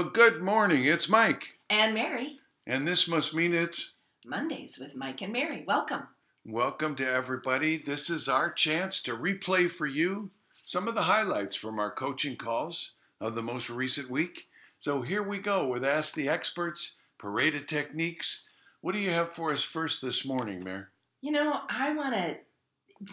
Well, good morning. It's Mike. And Mary. And this must mean it's Mondays with Mike and Mary. Welcome. welcome to everybody. This is our chance to replay for you some of the highlights from our coaching calls of the most recent week. So here we go with Ask the Experts, Parade of Techniques. What do you have for us first this morning, Mary? You know, I want to,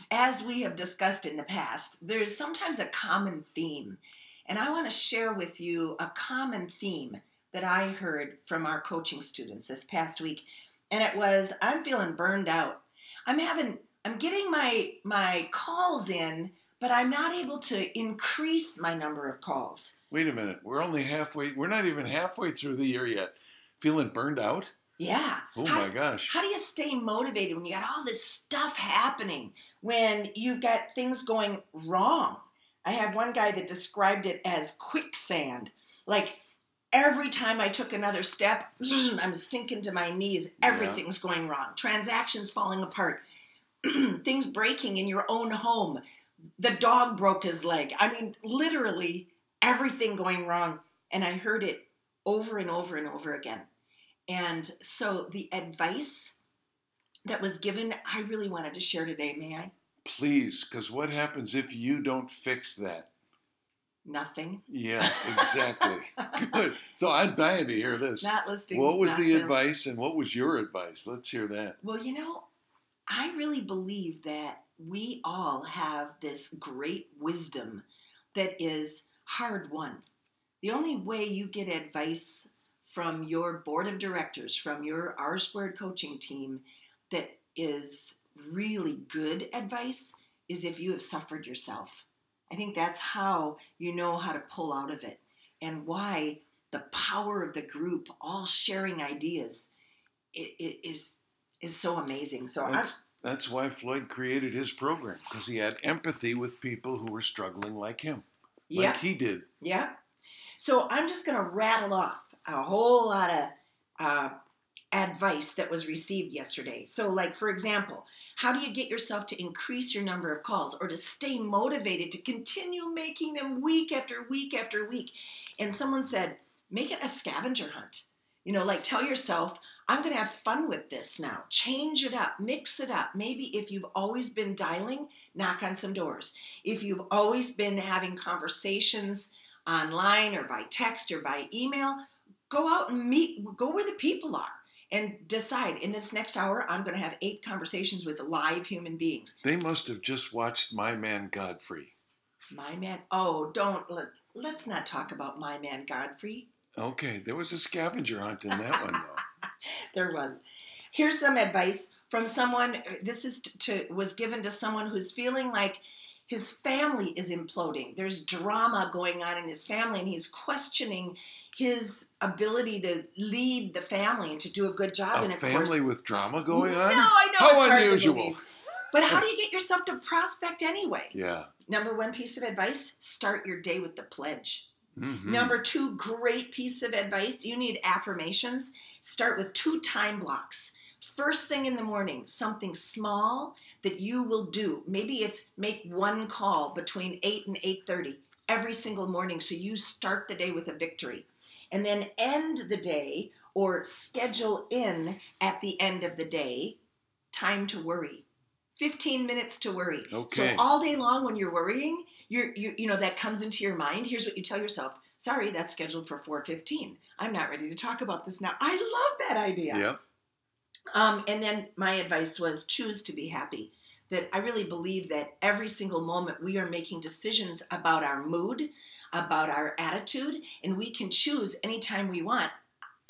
as we have discussed in the past, there's sometimes a common theme. And I want to share with you a common theme that I heard from our coaching students this past week. And it was I'm feeling burned out. I'm having I'm getting my my calls in, but I'm not able to increase my number of calls. Wait a minute. We're only halfway, we're not even halfway through the year yet. Feeling burned out? Yeah. Oh How- my gosh. How do you stay motivated when you got all this stuff happening, when you've got things going wrong? I have one guy that described it as quicksand. Like every time I took another step, I'm sinking to my knees. Yeah. Everything's going wrong. Transactions falling apart. things breaking in your own home. The dog broke his leg. I mean, literally everything going wrong. And I heard it over and over and over again. And so the advice that was given, I really wanted to share today, may I? Please, because what happens if you don't fix that? Nothing. Yeah, exactly. Good. So I'm dying to hear this. Not listings. What was the advice and what was your advice? Let's hear that. Well, you know, I really believe that we all have this great wisdom that is hard won. The only way you get advice from your board of directors, from your R squared coaching team, that is really good advice is if you have suffered yourself. I think that's how you know how to pull out of it and why the power of the group all sharing ideas it, it is is so amazing. So I, That's, that's why Floyd created his program because he had empathy with people who were struggling like him, yeah, like he did. yeah. So I'm just going to rattle off a whole lot of uh, advice that was received yesterday. So, like for example, how do you get yourself to increase your number of calls or to stay motivated to continue making them week after week after week? And someone said, make it a scavenger hunt. You know, like tell yourself, I'm going to have fun with this now. Change it up, mix it up. Maybe if you've always been dialing, knock on some doors. If you've always been having conversations online or by text or by email, go out and meet, go where the people are and decide in this next hour, I'm going to have eight conversations with live human beings. They must have just watched My Man Godfrey. My man, oh, don't, let, let's not talk about my man Godfrey. Okay, there was a scavenger hunt in that one, though. there was. Here's some advice from someone. This is to was given to someone who's feeling like his family is imploding. There's drama going on in his family, and he's questioning his ability to lead the family and to do a good job. A and of family course, with drama going on? No, I know. How it's hard to unusual. But how do you get yourself to prospect anyway? Yeah. Number one piece of advice: start your day with the pledge. Mhm. Number two, great piece of advice. You need affirmations. Start with two time blocks. First thing in the morning, something small that you will do. Maybe it's make one call between 8 and 8:30 every single morning so you start the day with a victory. And then end the day or schedule in at the end of the day time to worry. 15 minutes to worry. Okay. So all day long when you're worrying, you're you, you know that comes into your mind. Here's what you tell yourself. Sorry, that's scheduled for 4:15. I'm not ready to talk about this now. I love that idea. Yep. Um, and then my advice was choose to be happy. That I really believe that every single moment we are making decisions about our mood, about our attitude, and we can choose anytime we want.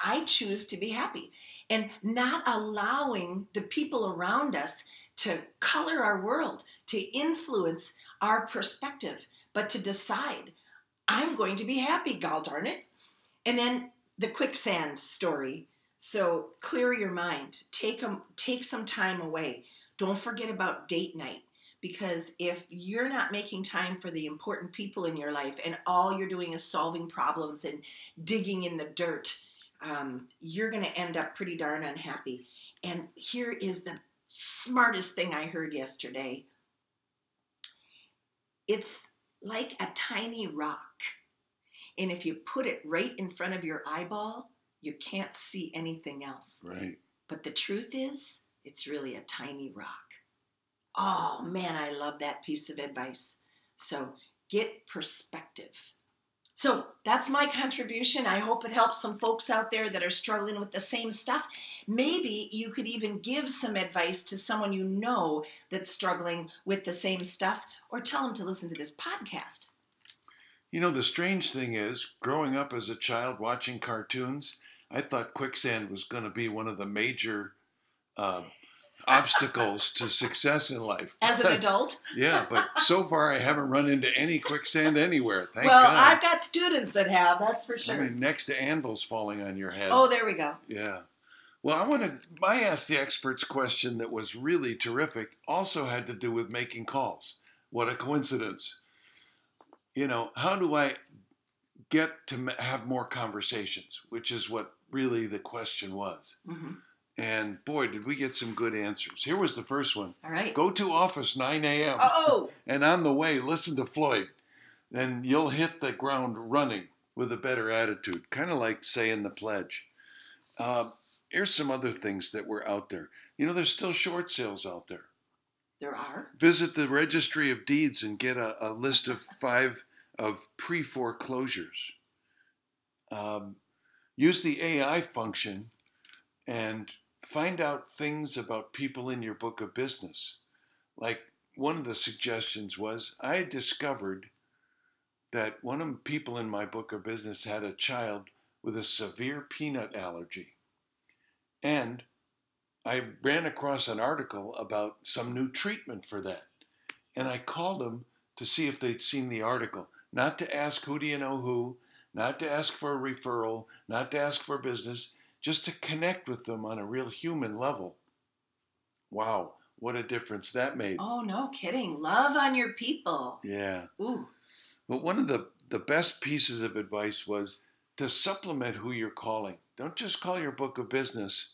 I choose to be happy and not allowing the people around us to color our world, to influence our perspective, but to decide, I'm going to be happy, gall darn it. And then the quicksand story. So clear your mind. Take a, take some time away. Don't forget about date night because if you're not making time for the important people in your life and all you're doing is solving problems and digging in the dirt, um, you're going to end up pretty darn unhappy. And here is the smartest thing I heard yesterday it's like a tiny rock. And if you put it right in front of your eyeball, you can't see anything else. Right. But the truth is, it's really a tiny rock. Oh man, I love that piece of advice. So get perspective. So that's my contribution. I hope it helps some folks out there that are struggling with the same stuff. Maybe you could even give some advice to someone you know that's struggling with the same stuff, or tell them to listen to this podcast. You know, the strange thing is, growing up as a child watching cartoons, I thought quicksand was going to be one of the major uh, obstacles to success in life. As an adult? yeah, but so far I haven't run into any quicksand anywhere. Thank well, God. Well, I've got students that have, that's for sure. I mean, next to anvils falling on your head. oh, there we go. Yeah. Well, I want to. My Ask the Experts question that was really terrific also had to do with making calls. What a coincidence. You know, how do I get to have more conversations, which is what really the question was. hmm And boy, did we get some good answers. Here was the first one All right. Go to office 9 a.m. Oh, and on the way, listen to Floyd. Then you'll hit the ground running with a better attitude, kind of like saying the pledge. Uh, here's some other things that were out there. You know, there's still short sales out there. There are. Visit the registry of deeds and get a, a list of five of pre foreclosures. Um, use the AI function and find out things about people in your book of business. Like one of the suggestions was I discovered that one of the people in my book of business had a child with a severe peanut allergy. And I ran across an article about some new treatment for that. And I called them to see if they'd seen the article, not to ask who do you know who, not to ask for a referral, not to ask for business, just to connect with them on a real human level. Wow, what a difference that made. Oh, no kidding. Love on your people. Yeah. Ooh. But one of the, the best pieces of advice was to supplement who you're calling. Don't just call your book of business.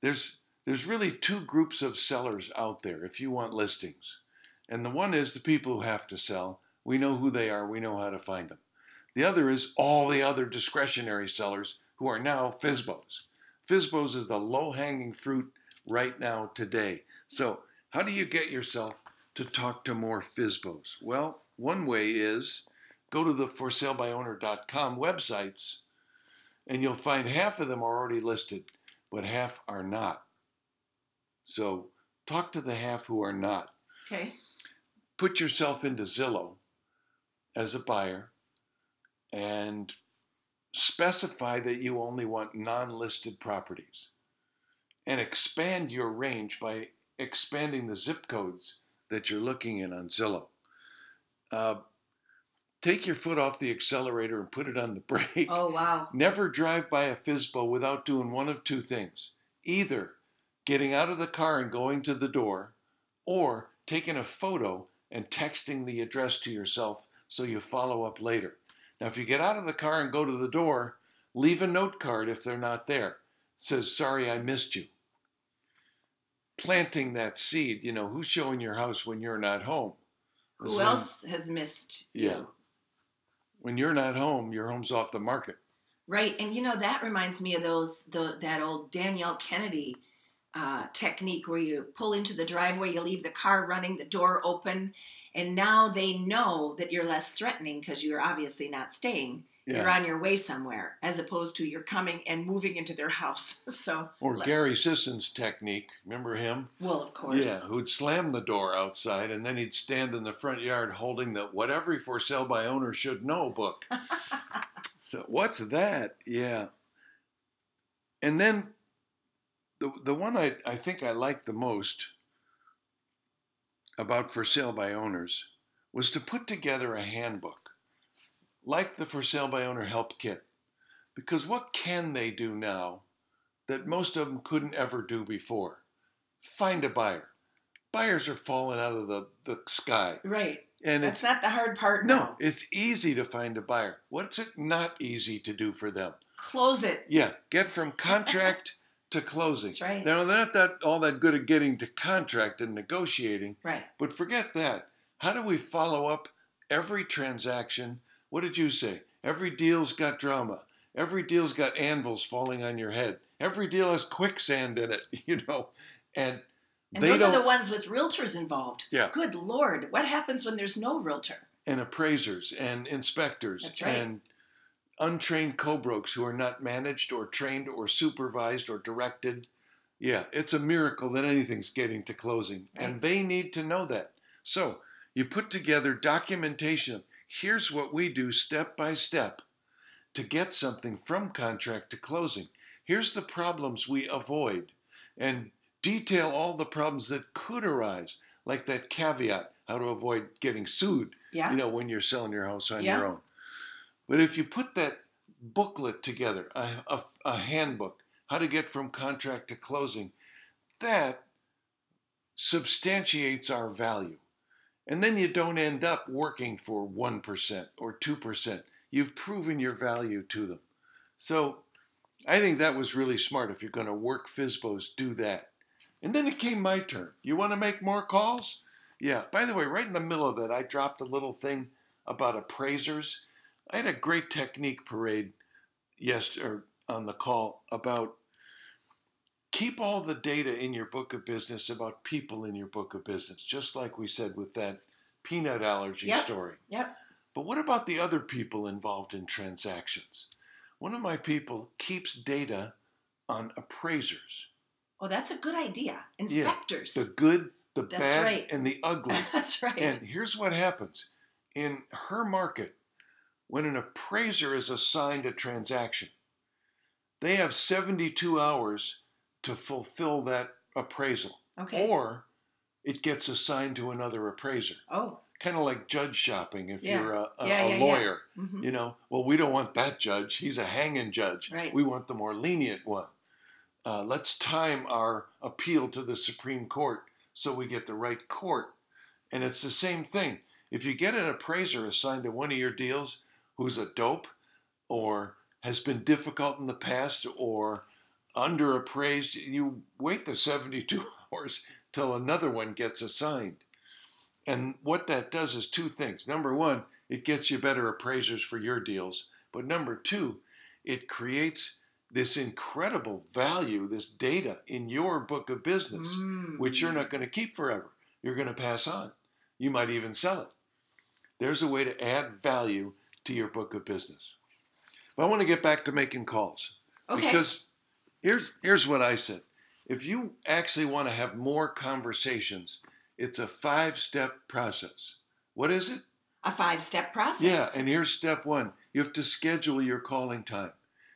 There's there's really two groups of sellers out there if you want listings. And the one is the people who have to sell. We know who they are, we know how to find them. The other is all the other discretionary sellers who are now FISBOs. FISBOs is the low hanging fruit right now today. So, how do you get yourself to talk to more FISBOs? Well, one way is go to the forSaleByOwner.com websites and you'll find half of them are already listed, but half are not. So talk to the half who are not. Okay. Put yourself into Zillow as a buyer and specify that you only want non listed properties and expand your range by expanding the zip codes that you're looking in on Zillow. Uh, take your foot off the accelerator and put it on the brake. Oh, wow. Never drive by a FISBO without doing one of two things either getting out of the car and going to the door, or taking a photo and texting the address to yourself so you follow up later. Now, if you get out of the car and go to the door, leave a note card if they're not there. It says, Sorry, I missed you. Planting that seed, you know, who's showing your house when you're not home? Who else has missed you? Yeah. When you're not home, your home's off the market. Right, and you know that reminds me of those the that old Danielle Kennedy uh, technique where you pull into the driveway, you leave the car running, the door open, and now they know that you're less threatening because you're obviously not staying. You're on your way somewhere, as opposed to you're coming and moving into their house. So, Or let- Gary Sisson's technique, remember him? well, of course. Yeah, who'd slam the door outside and then he'd stand in the front yard holding the What Every For Sale by Owner Should Know book. so, what's that? Yeah. And then the, the one I, I think I liked the most about For Sale by Owners was to put together a handbook like the For Sale by Owner Help Kit. Because what can they do now that most of them couldn't ever do before? Find a buyer. Buyers are falling out of the, the sky. Right. And That's it's not the hard part. no, now. it's easy to find a buyer. What's it not easy to do for them? Close it. Yeah, get from contract to closing. That's right. Now they're not that all that good at getting to contract and negotiating, Right. but forget that. How do we follow up every transaction? What did you say? Every deal's got drama. Every deal's got anvils falling on your head. Every deal has quicksand in it, you know. And, And those are the ones with realtors involved. Yeah. Good Lord. What happens when there's no realtor? and appraisers and inspectors That's right. and untrained co-brokes who are not managed or trained or supervised or directed. Yeah, it's a miracle that anything's getting to closing, and they need to know that. So you put together documentation. of, Here's what we do step by step to get something from contract to closing. Here's the problems we avoid, and detail all the problems that could arise, like that caveat how to avoid getting sued Yeah. you know, when you're selling your house on Yeah. your own. But if you put that booklet together, a, a, a handbook, how to get from contract to closing, that substantiates our value. And then you don't end up working for 1% or 2%. You've proven your value to them. So I think that was really smart. If you're going to work FISBOs, do that. And then it came my turn. You want to make more calls? Yeah. By the way, right in the middle of that, I dropped a little thing about appraisers. I had a great technique parade yesterday on the call about keep all the data in your book of business about people in your book of business, just like we said with that peanut allergy Yep. story. Yep. But what about the other people involved in transactions? One of my people keeps data on appraisers, Oh, that's a good idea. Inspectors. the good, the That's bad, right. and the ugly. that's right. And here's what happens in her market when an appraiser is assigned a transaction, they have 72 hours to fulfill that appraisal, okay. or it gets assigned to another appraiser. oh. Kind of like judge shopping if Yeah. you're a, a, Yeah, yeah, lawyer. hmm You know, well, we don't want that judge. He's a hanging judge. Right. We want the more lenient one. Uh, let's time our appeal to the Supreme Court so we get the right court. And it's the same thing. If you get an appraiser assigned to one of your deals who's a dope or has been difficult in the past or underappraised, you wait the 72 hours till another one gets assigned. And what that does is two things. Number one, it gets you better appraisers for your deals. But number two, it creates this incredible value, this data in your book of business, Mm. which you're not going to keep forever. You're going to pass on. You might even sell it. There's a way to add value to your book of business. But I want to get back to making calls Okay. because here's here's what I said. If you actually want to have more conversations, it's a five-step process. What is it? a five step process. Yeah, and here's step one. You have to schedule your calling time.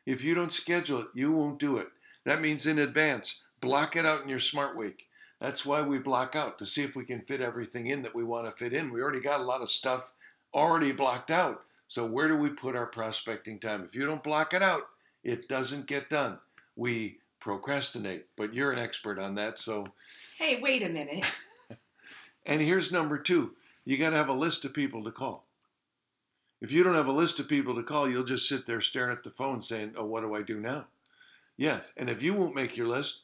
If you don't schedule it, you won't do it. That means in advance. Block it out in your smart week. That's why we block out to see if we can fit everything in that we want to fit in. We already got a lot of stuff already blocked out. So where do we put our prospecting time? If you don't block it out, it doesn't get done. We procrastinate, but you're an expert on that. So, Hey, wait a minute. and here's number two you got to have a list of people to call. If you don't have a list of people to call, you'll just sit there staring at the phone saying, Oh, what do I do now? Yes. And if you won't make your list,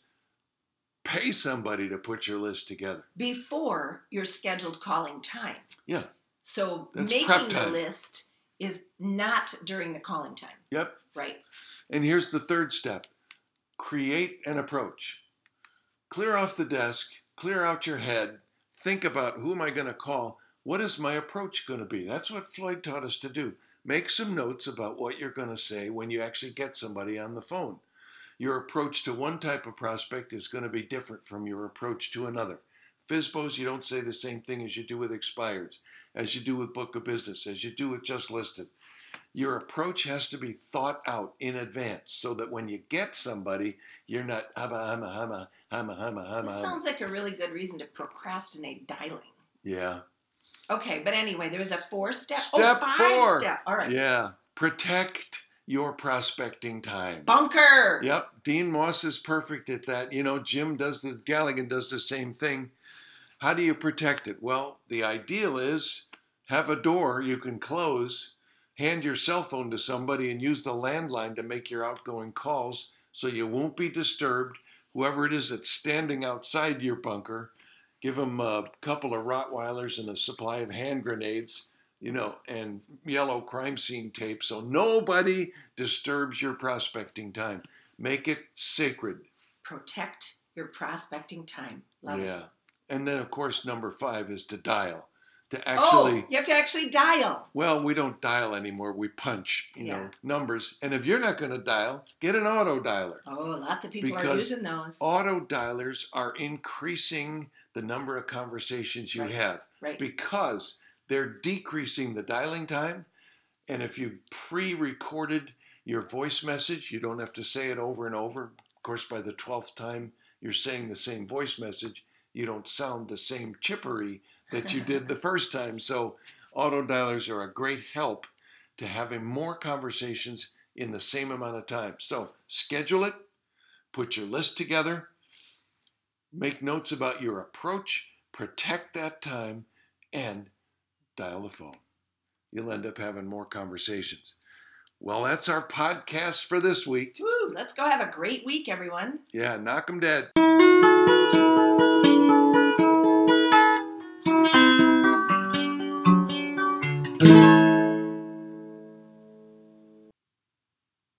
pay somebody to put your list together. Before your scheduled calling time. Yeah. So That's making the list is not during the calling time. Yep. Right. And here's the third step create an approach. Clear off the desk, clear out your head, think about who am I going to call? What is my approach going to be? That's what Floyd taught us to do. Make some notes about what you're going to say when you actually get somebody on the phone. Your approach to one type of prospect is going to be different from your approach to another. FISBOs, you don't say the same thing as you do with expireds, as you do with book of business, as you do with just listed. Your approach has to be thought out in advance so that when you get somebody, you're not hama hama hama hama hama hama. This sounds like a really good reason to procrastinate dialing. Yeah, Okay, but anyway, there was a four step. Oh, step oh, five four. step. All right. yeah. Protect your prospecting time. Bunker. Yep, Dean Moss is perfect at that. You know, Jim does the Galligan does the same thing. How do you protect it? Well, the ideal is have a door you can close, hand your cell phone to somebody, and use the landline to make your outgoing calls so you won't be disturbed. Whoever it is that's standing outside your bunker, give them a couple of Rottweilers and a supply of hand grenades. you know, and yellow crime scene tape so nobody disturbs your prospecting time. Make it sacred. Protect your prospecting time. Love yeah. it. And then, of course, number five is to dial. To oh, actually, oh, you have to actually dial. well, we don't dial anymore. We punch, you know, numbers. And if you're not going to dial, get an auto dialer. Oh, lots of people are using those. Auto dialers are increasing the number of conversations you Right. have right. because they're decreasing the dialing time. And if you've pre recorded your voice message, you don't have to say it over and over. Of course, by the 12th time you're saying the same voice message, you don't sound the same chippery that you did the first time. So, auto dialers are a great help to having more conversations in the same amount of time. So, schedule it, put your list together, make notes about your approach, protect that time, and dial the phone. You'll end up having more conversations. Well, that's our podcast for this week. Woo, let's go have a great week, everyone. Yeah, knock 'em dead. Thank